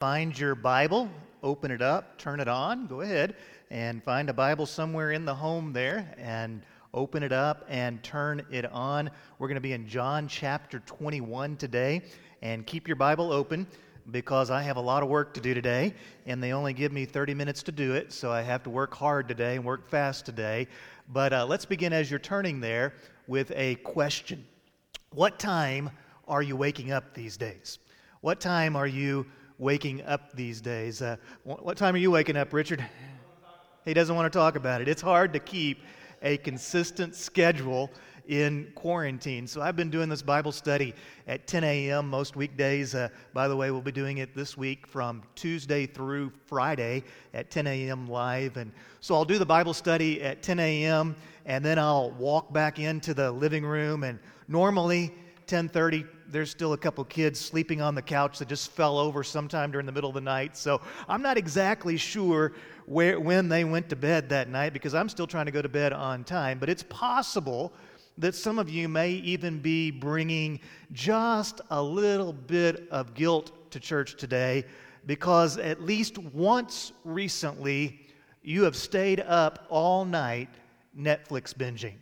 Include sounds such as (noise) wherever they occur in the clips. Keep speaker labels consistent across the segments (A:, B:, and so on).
A: Find your Bible, open it up, turn it on, go ahead and find a Bible somewhere in the home there and open it up and turn it on. We're going to be in John chapter 21 today. And keep your Bible open because I have a lot of work to do today, and they only give me 30 minutes to do it, so I have to work hard today and work fast today. But uh, let's begin as you're turning there with a question What time are you waking up these days? What time are you waking up these days. Uh, what time are you waking up, Richard? He doesn't want to talk about it. It's hard to keep a consistent schedule in quarantine. So I've been doing this Bible study at 10 a.m. most weekdays. Uh, by the way, we'll be doing it this week from Tuesday through Friday at 10 a.m. live. And so I'll do the Bible study at 10 a.m. and then I'll walk back into the living room. And normally, 10:30 there's still a couple kids sleeping on the couch that just fell over sometime during the middle of the night. So I'm not exactly sure where, when they went to bed that night because I'm still trying to go to bed on time. But it's possible that some of you may even be bringing just a little bit of guilt to church today because at least once recently you have stayed up all night Netflix binging.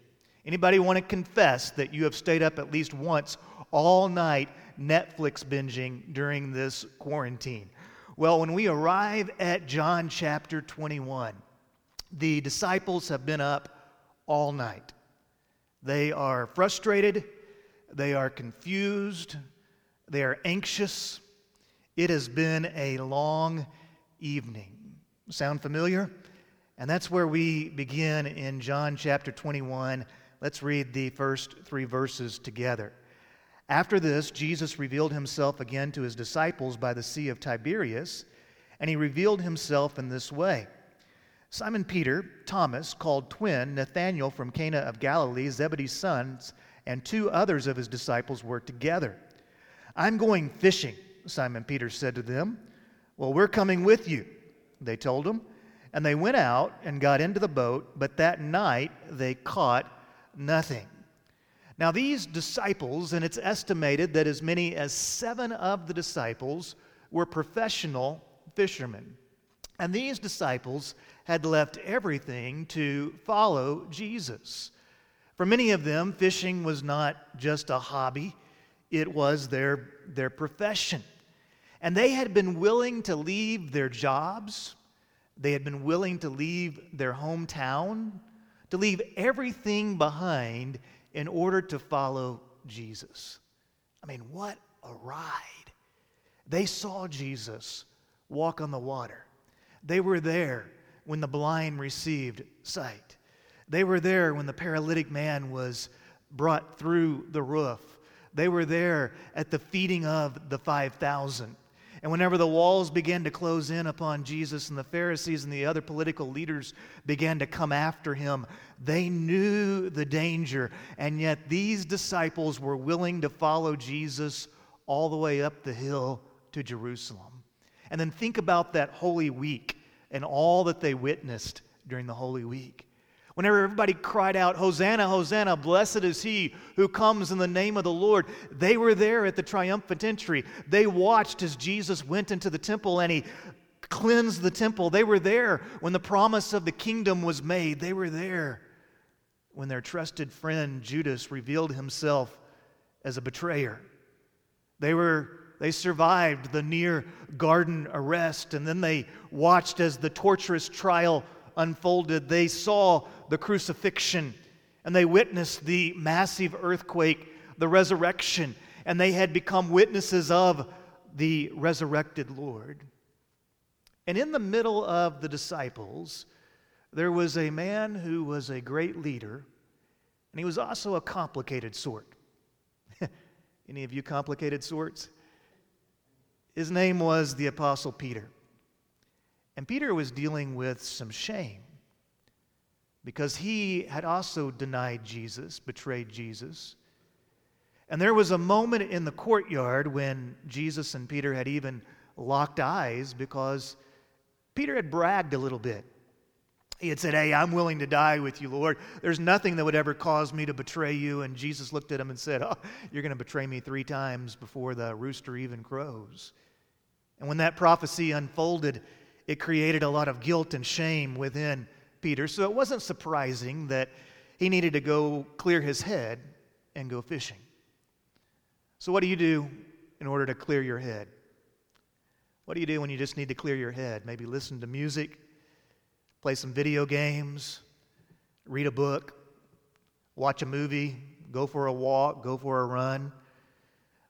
A: Anybody want to confess that you have stayed up at least once all night Netflix binging during this quarantine? Well, when we arrive at John chapter 21, the disciples have been up all night. They are frustrated, they are confused, they are anxious. It has been a long evening. Sound familiar? And that's where we begin in John chapter 21 Let's read the first three verses together. After this, Jesus revealed himself again to his disciples by the Sea of Tiberias, and he revealed himself in this way. Simon Peter, Thomas, called twin, Nathanael from Cana of Galilee, Zebedee's sons, and two others of his disciples were together. I'm going fishing, Simon Peter said to them. Well, we're coming with you, they told him. And they went out and got into the boat, but that night they caught nothing. Now, these disciples, and it's estimated that as many as seven of the disciples were professional fishermen. And these disciples had left everything to follow Jesus. For many of them, fishing was not just a hobby, it was their, their profession. And they had been willing to leave their jobs, they had been willing to leave their hometown, to leave everything behind in order to follow Jesus. I mean, what a ride. They saw Jesus walk on the water. They were there when the blind received sight. They were there when the paralytic man was brought through the roof. They were there at the feeding of the 5,000. And whenever the walls began to close in upon Jesus and the Pharisees and the other political leaders began to come after him, they knew the danger. And yet these disciples were willing to follow Jesus all the way up the hill to Jerusalem. And then think about that Holy Week and all that they witnessed during the Holy Week. Whenever everybody cried out, Hosanna, Hosanna, blessed is he who comes in the name of the Lord, they were there at the triumphant entry. They watched as Jesus went into the temple and he cleansed the temple. They were there when the promise of the kingdom was made. They were there when their trusted friend Judas revealed himself as a betrayer. They were they survived the near garden arrest and then they watched as the torturous trial unfolded. They saw the crucifixion and they witnessed the massive earthquake, the resurrection, and they had become witnesses of the resurrected Lord. And in the middle of the disciples, there was a man who was a great leader, and he was also a complicated sort. (laughs) Any of you complicated sorts? His name was the Apostle Peter. And Peter was dealing with some shame because he had also denied Jesus, betrayed Jesus. And there was a moment in the courtyard when Jesus and Peter had even locked eyes because Peter had bragged a little bit. He had said, Hey, I'm willing to die with you, Lord. There's nothing that would ever cause me to betray you. And Jesus looked at him and said, Oh, you're going to betray me three times before the rooster even crows. And when that prophecy unfolded, it created a lot of guilt and shame within Peter. So it wasn't surprising that he needed to go clear his head and go fishing. So, what do you do in order to clear your head? What do you do when you just need to clear your head? Maybe listen to music, play some video games, read a book, watch a movie, go for a walk, go for a run.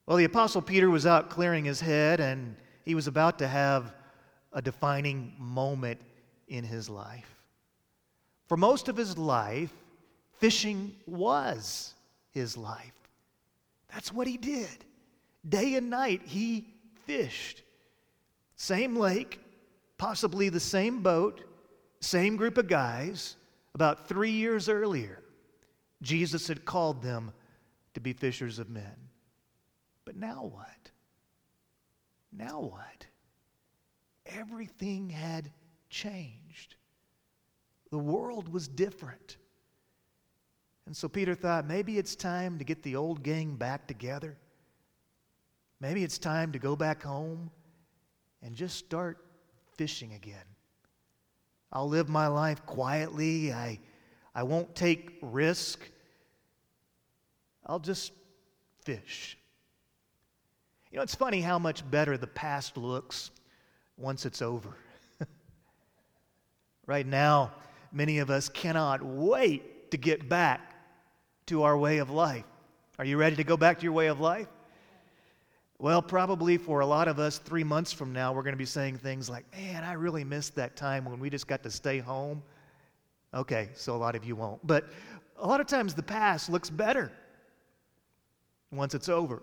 A: Well, the Apostle Peter was out clearing his head, and he was about to have a defining moment in his life. For most of his life, fishing was his life. That's what he did. Day and night, he fished. Same lake, possibly the same boat, same group of guys. About three years earlier, Jesus had called them to be fishers of men. But now what? Now what? Everything had changed. The world was different. And so Peter thought maybe it's time to get the old gang back together. Maybe it's time to go back home and just start fishing again. I'll live my life quietly. I, I won't take risk. I'll just fish. You know, it's funny how much better the past looks once it's over. (laughs) right now, many of us cannot wait to get back to our way of life. Are you ready to go back to your way of life? Well, probably for a lot of us, three months from now, we're going to be saying things like, Man, I really missed that time when we just got to stay home. Okay, so a lot of you won't. But a lot of times the past looks better once it's over.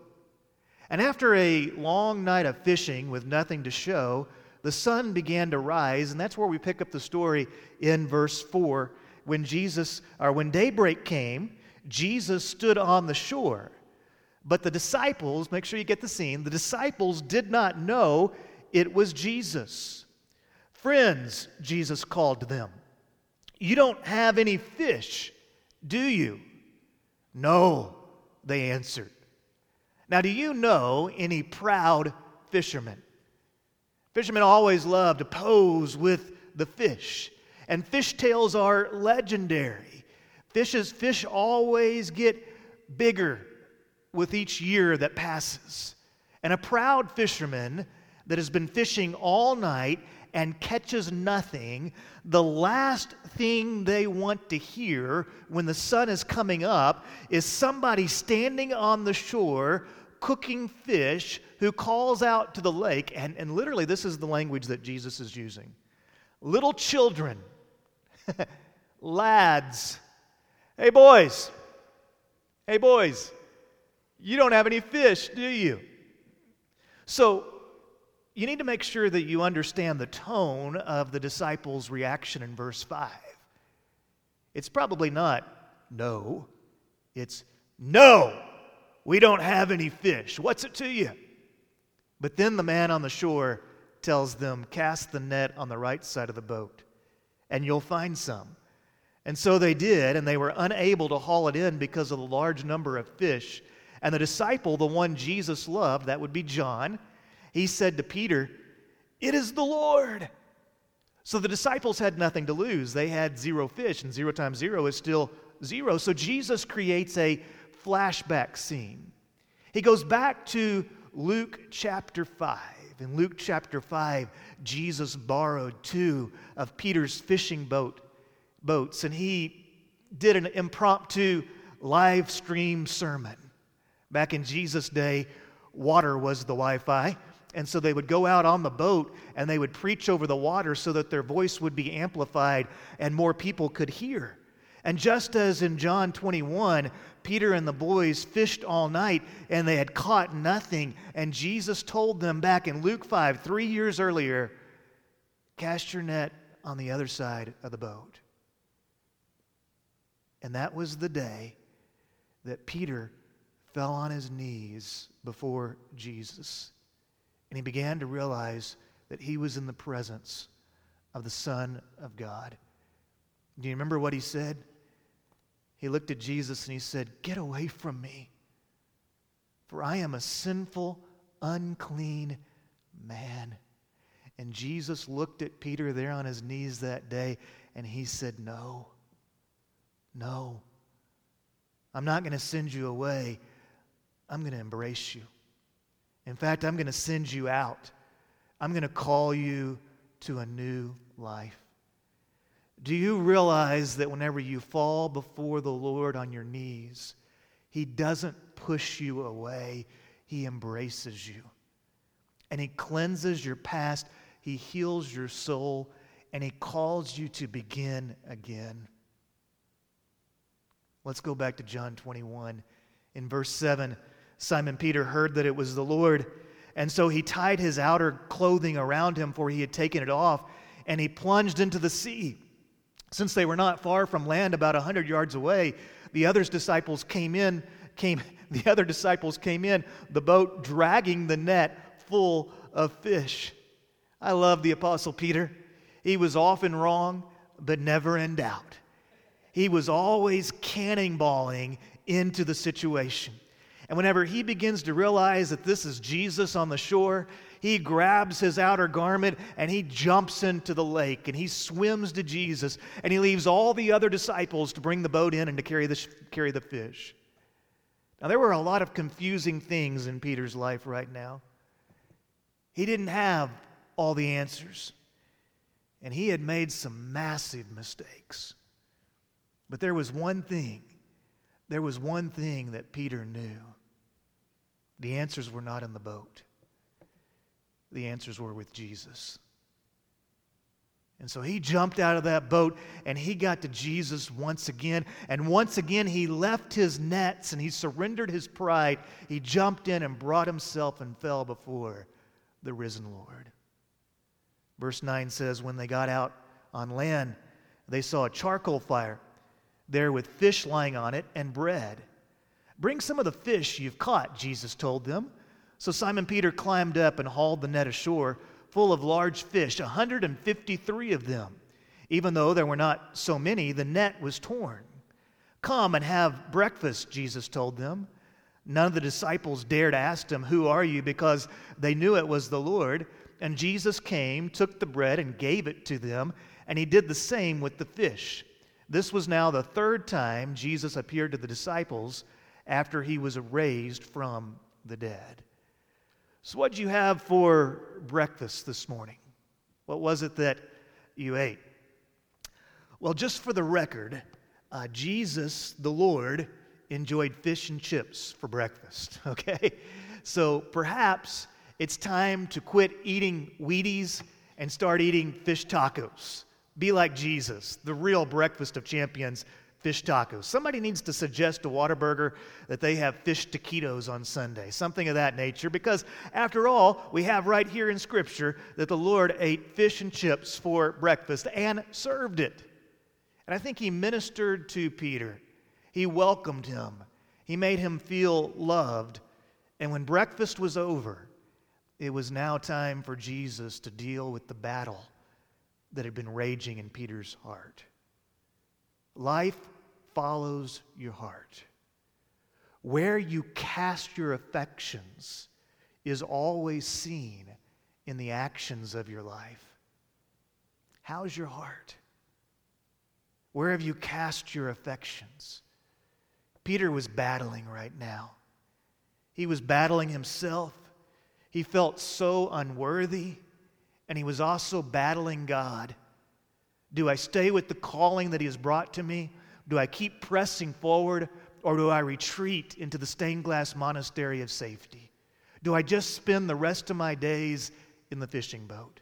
A: And after a long night of fishing with nothing to show, the sun began to rise, and that's where we pick up the story in verse 4. When Jesus, or when daybreak came, Jesus stood on the shore. But the disciples, make sure you get the scene, the disciples did not know it was Jesus. Friends, Jesus called to them. You don't have any fish, do you? No, they answered. Now, do you know any proud fishermen? Fishermen always love to pose with the fish, and fish tales are legendary. Fishes, fish always get bigger with each year that passes. And a proud fisherman that has been fishing all night and catches nothing, the last thing they want to hear when the sun is coming up is somebody standing on the shore cooking fish who calls out to the lake, and, and literally, this is the language that Jesus is using little children, (laughs) lads, hey, boys, hey, boys, you don't have any fish, do you? So, you need to make sure that you understand the tone of the disciples' reaction in verse 5. It's probably not no, it's no. We don't have any fish. What's it to you? But then the man on the shore tells them, Cast the net on the right side of the boat, and you'll find some. And so they did, and they were unable to haul it in because of the large number of fish. And the disciple, the one Jesus loved, that would be John, he said to Peter, It is the Lord. So the disciples had nothing to lose. They had zero fish, and zero times zero is still zero. So Jesus creates a flashback scene. He goes back to Luke chapter 5. In Luke chapter 5, Jesus borrowed two of Peter's fishing boat, boats, and he did an impromptu live stream sermon. Back in Jesus' day, water was the Wi Fi. And so they would go out on the boat and they would preach over the water so that their voice would be amplified and more people could hear. And just as in John 21, Peter and the boys fished all night and they had caught nothing, and Jesus told them back in Luke 5, three years earlier, cast your net on the other side of the boat. And that was the day that Peter fell on his knees before Jesus. And he began to realize that he was in the presence of the Son of God. Do you remember what he said? He looked at Jesus and he said, Get away from me, for I am a sinful, unclean Man. And Jesus looked at Peter there on his knees that day and he said, No, no. I'm not going to send you away. I'm going to embrace you. In fact, I'm going to send you out. I'm going to call you to a new life. Do you realize that whenever you fall before the Lord on your knees, He doesn't push you away, He embraces you. And He cleanses your past, He heals your soul, and He calls you to begin again. Let's go back to John 21. In verse 7, Simon Peter heard that it was the Lord, and so he tied his outer clothing around him, for he had taken it off, and he plunged into the sea. Since they were not far from land, about a hundred yards away, the other disciples came in, came, (laughs) the other disciples came in, the boat dragging the net full of fish. I love the Apostle Peter. He was often wrong, but never in doubt. He was always cannonballing into the situation. And whenever he begins to realize that this is Jesus on the shore, he grabs his outer garment and he jumps into the lake and he swims to Jesus and he leaves all the other disciples to bring the boat in and to carry the, carry the fish. Now, there were a lot of confusing things in Peter's life right now. He didn't have all the answers, and he had made some massive mistakes. But there was one thing, there was one thing that Peter knew. The answers were not in the boat, the answers were with Jesus. And so he jumped out of that boat and he got to Jesus once again. And once again, he left his nets and he surrendered his pride. He jumped in and brought himself and fell before the risen Lord. Verse 9 says, When they got out on land, they saw a charcoal fire there with fish lying on it and bread. Bring some of the fish you've caught, Jesus told them. So Simon Peter climbed up and hauled the net ashore, full of large fish, 153 of them. Even though there were not so many, the net was torn. Come and have breakfast, Jesus told them. None of the disciples dared ask him, Who are you? because they knew it was the Lord. And Jesus came, took the bread, and gave it to them, and he did the same with the fish. This was now the third time Jesus appeared to the disciples after he was raised from the dead. So, what'd you have for breakfast this morning? What was it that you ate? Well, just for the record, uh, Jesus, the Lord, enjoyed fish and chips for breakfast, (laughs) okay? So perhaps it's time to quit eating Wheaties and start eating fish tacos. Be like Jesus, the real breakfast of champions fish tacos. Somebody needs to suggest to Whataburger that they have fish taquitos on Sunday, something of that nature, because after all, we have right here in Scripture that the Lord ate fish and chips for breakfast and served it. And I think he ministered to Peter, he welcomed him, he made him feel loved. And when breakfast was over, it was now time for Jesus to deal with the battle that had been raging in Peter's heart. Life follows your heart. Where you cast your affections is always seen in the actions of your life. How's your heart? Where have you cast your affections? Peter was battling right now. He was battling himself. He felt so unworthy, and he was also battling God. Do I stay with the calling that He has brought to me? Do I keep pressing forward or do I retreat into the stained glass monastery of safety? Do I just spend the rest of my days in the fishing boat?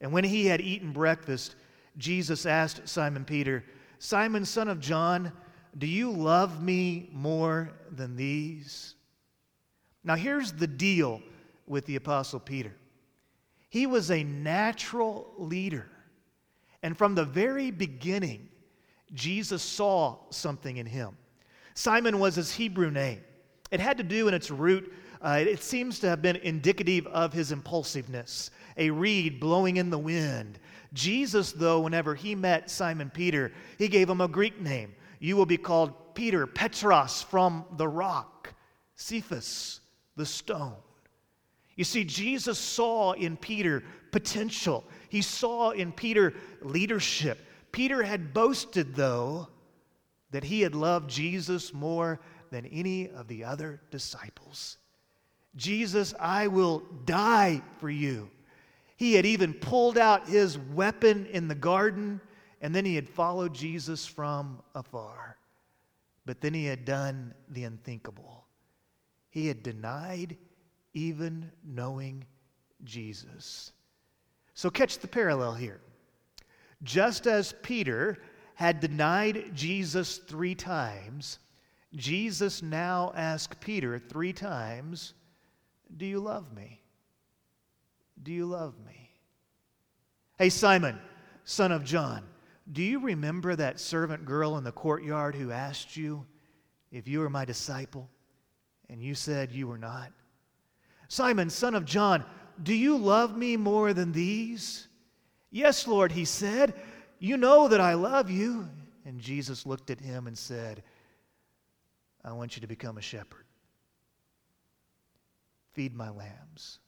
A: And when he had eaten breakfast, Jesus asked Simon Peter, Simon, son of John, do you love me more than these? Now, here's the deal with the Apostle Peter he was a natural leader. And from the very beginning, Jesus saw something in him. Simon was his Hebrew name. It had to do in its root, uh, it seems to have been indicative of his impulsiveness, a reed blowing in the wind. Jesus, though, whenever he met Simon Peter, he gave him a Greek name. You will be called Peter, Petros, from the rock, Cephas, the stone. You see, Jesus saw in Peter potential, he saw in Peter leadership. Peter had boasted, though, that he had loved Jesus more than any of the other disciples. Jesus, I will die for you. He had even pulled out his weapon in the garden, and then he had followed Jesus from afar. But then he had done the unthinkable. He had denied even knowing Jesus. So, catch the parallel here. Just as Peter had denied Jesus three times, Jesus now asked Peter three times, Do you love me? Do you love me? Hey, Simon, son of John, do you remember that servant girl in the courtyard who asked you if you were my disciple and you said you were not? Simon, son of John, do you love me more than these? Yes, Lord, he said. You know that I love you. And Jesus looked at him and said, I want you to become a shepherd. Feed my lambs.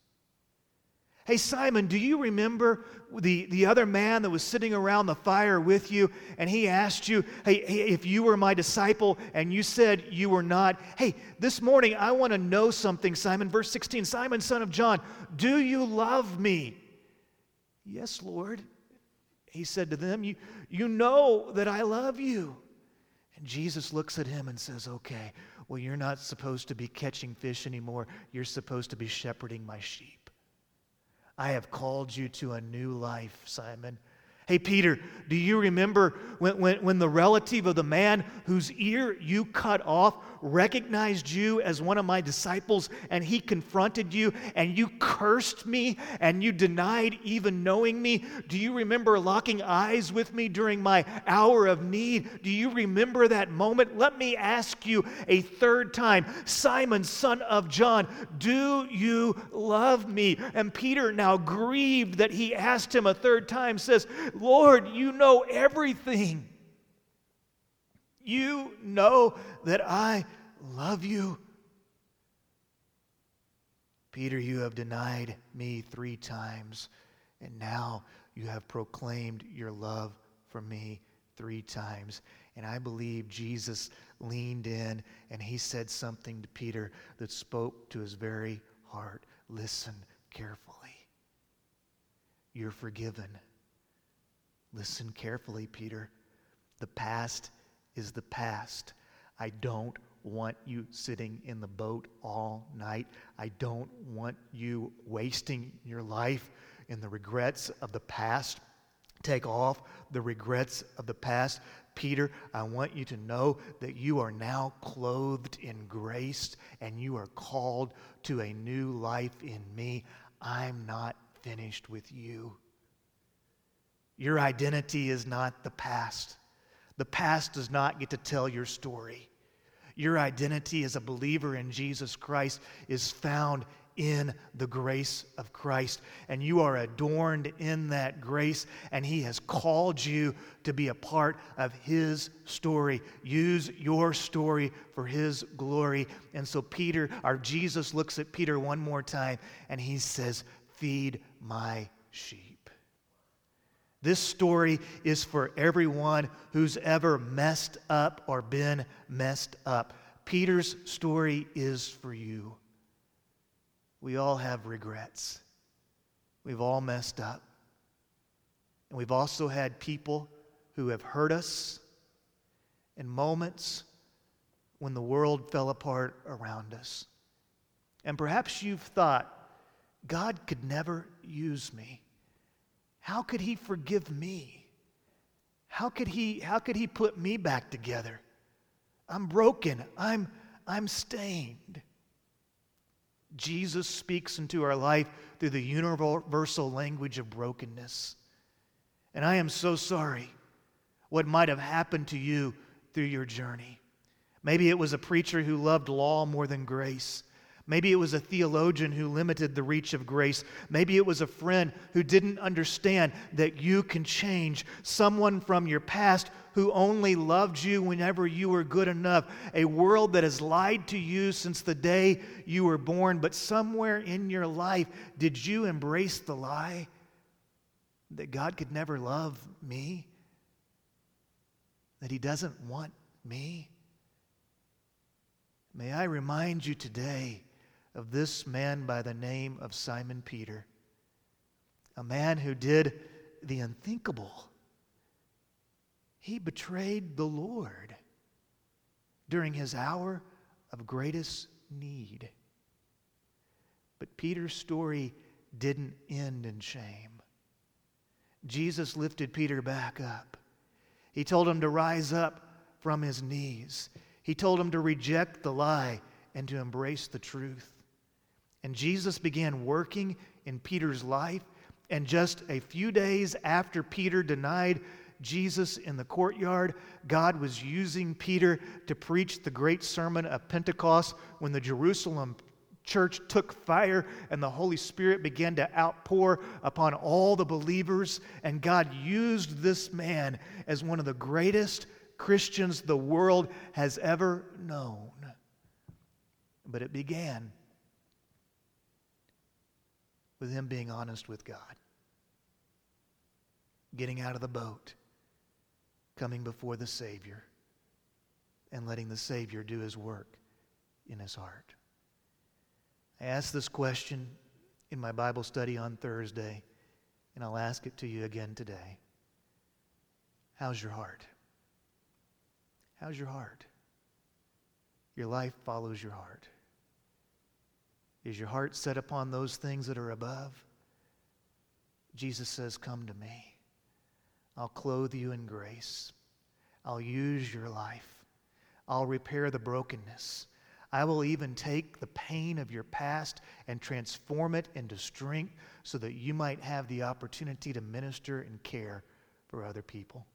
A: Hey, Simon, do you remember the, the other man that was sitting around the fire with you and he asked you, hey, hey, if you were my disciple and you said you were not? Hey, this morning I want to know something, Simon. Verse 16 Simon, son of John, do you love me? Yes, Lord. He said to them, You, you know that I love you. And Jesus looks at him and says, Okay, well, you're not supposed to be catching fish anymore. You're supposed to be shepherding my sheep. I have called you to a new life, Simon. Hey, Peter, do you remember when, when, when, the relative of the man whose ear you cut off recognized you as one of my disciples and he confronted you and you cursed me and you denied even knowing me? Do you remember locking eyes with me during my hour of need? Do you remember that moment? Let me ask you a third time Simon, son of John, do you love me? And Peter, now grieved that he asked him a third time, says, Lord, you know everything. You know that I love you. Peter, you have denied me three times, and now you have proclaimed your love for me three times. And I believe Jesus leaned in and he said something to Peter that spoke to his very heart. Listen carefully. You're forgiven. Listen carefully, Peter. The past is the past. I don't want you sitting in the boat all night. I don't want you wasting your life in the regrets of the past. Take off the regrets of the past. Peter, I want you to know that you are now clothed in grace and you are called to a new life in me. I'm not finished with you. Your identity is not the past. The past does not get to tell your story. Your identity as a believer in Jesus Christ is found in the grace of Christ. And you are adorned in that grace, and He has called you to be a part of His story. Use your story for His glory. And so, Peter, our Jesus looks at Peter one more time, and He says, Feed my sheep. This story is for everyone who's ever messed up or been messed up. Peter's story is for you. We all have regrets. We've all messed up. And we've also had people who have hurt us in moments when the world fell apart around us. And perhaps you've thought, God could never use me. How could he forgive me? How could he, how could he put me back together? I'm broken. I'm, I'm stained. Jesus speaks into our life through the universal language of brokenness. And I am so sorry what might have happened to you through your journey. Maybe it was a preacher who loved law more than grace. Maybe it was a theologian who limited the reach of grace. Maybe it was a friend who didn't understand that you can change. Someone from your past who only loved you whenever you were good enough. A world that has lied to you since the day you were born. But somewhere in your life, did you embrace the lie that God could never love me? That He doesn't want me? May I remind you today of this man by the name of Simon Peter, a man who did the unthinkable. He betrayed the Lord during his hour of greatest need. But Peter's story didn't end in shame. Jesus lifted Peter back up. He told him to rise up from his knees. He told him to reject the lie and to embrace the truth. And Jesus began working in Peter's life. And just a few days after Peter denied Jesus in the courtyard, God was using Peter to preach the great sermon of Pentecost when the Jerusalem church took fire and the Holy Spirit began to outpour upon all the believers. And God used this man as one of the greatest Christians the world has ever known. But it began with him being honest with God, getting out of the boat, coming before the Savior, and letting the Savior do his work in his heart. I asked this question in my Bible study on Thursday, and I'll ask it to you again today. How's your heart? How's your heart? Your life follows your heart. Is your heart set upon those things that are above? Jesus says, Come to me. I'll clothe you in grace. I'll use your life. I'll repair the brokenness. I will even take the pain of your past and transform it into strength so that you might have the opportunity to minister and care for other people.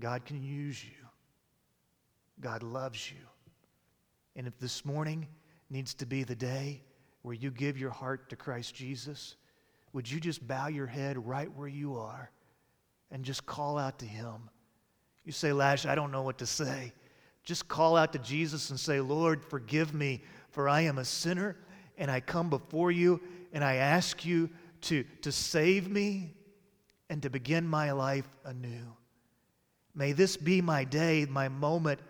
A: God can use you. God loves you. And if this morning needs to be the day where you give your heart to Christ Jesus, would you just bow your head right where you are and just call out to Him? You say, Lash, I don't know what to say. Just call out to Jesus and say, Lord, forgive me, for I am a sinner, and I come before you, and I ask you to, to save me and to begin my life anew. May this be my day, my moment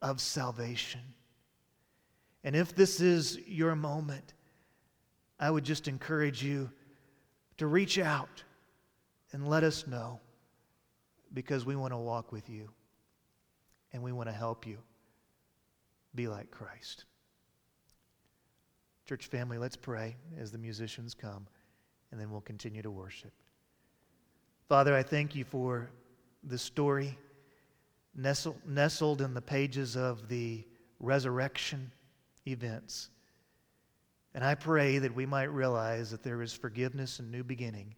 A: of salvation. And if this is your moment, I would just encourage you to reach out and let us know because we want to walk with you and we want to help you be like Christ. Church family, let's pray as the musicians come and then we'll continue to worship. Father, I thank you for the story nestled, in the pages of the resurrection events. And I pray that we might realize that there is forgiveness and new beginning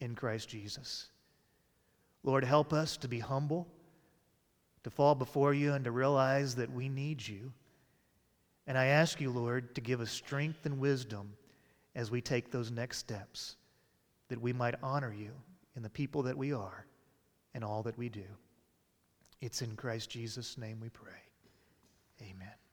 A: in Christ Jesus. Lord, help us to be humble, to fall before you, and to realize that we need you. And I ask you, Lord, to give us strength and wisdom as we take those next steps, that we might honor you in the people that we are and all that we do. It's in Christ Jesus' name we pray. Amen.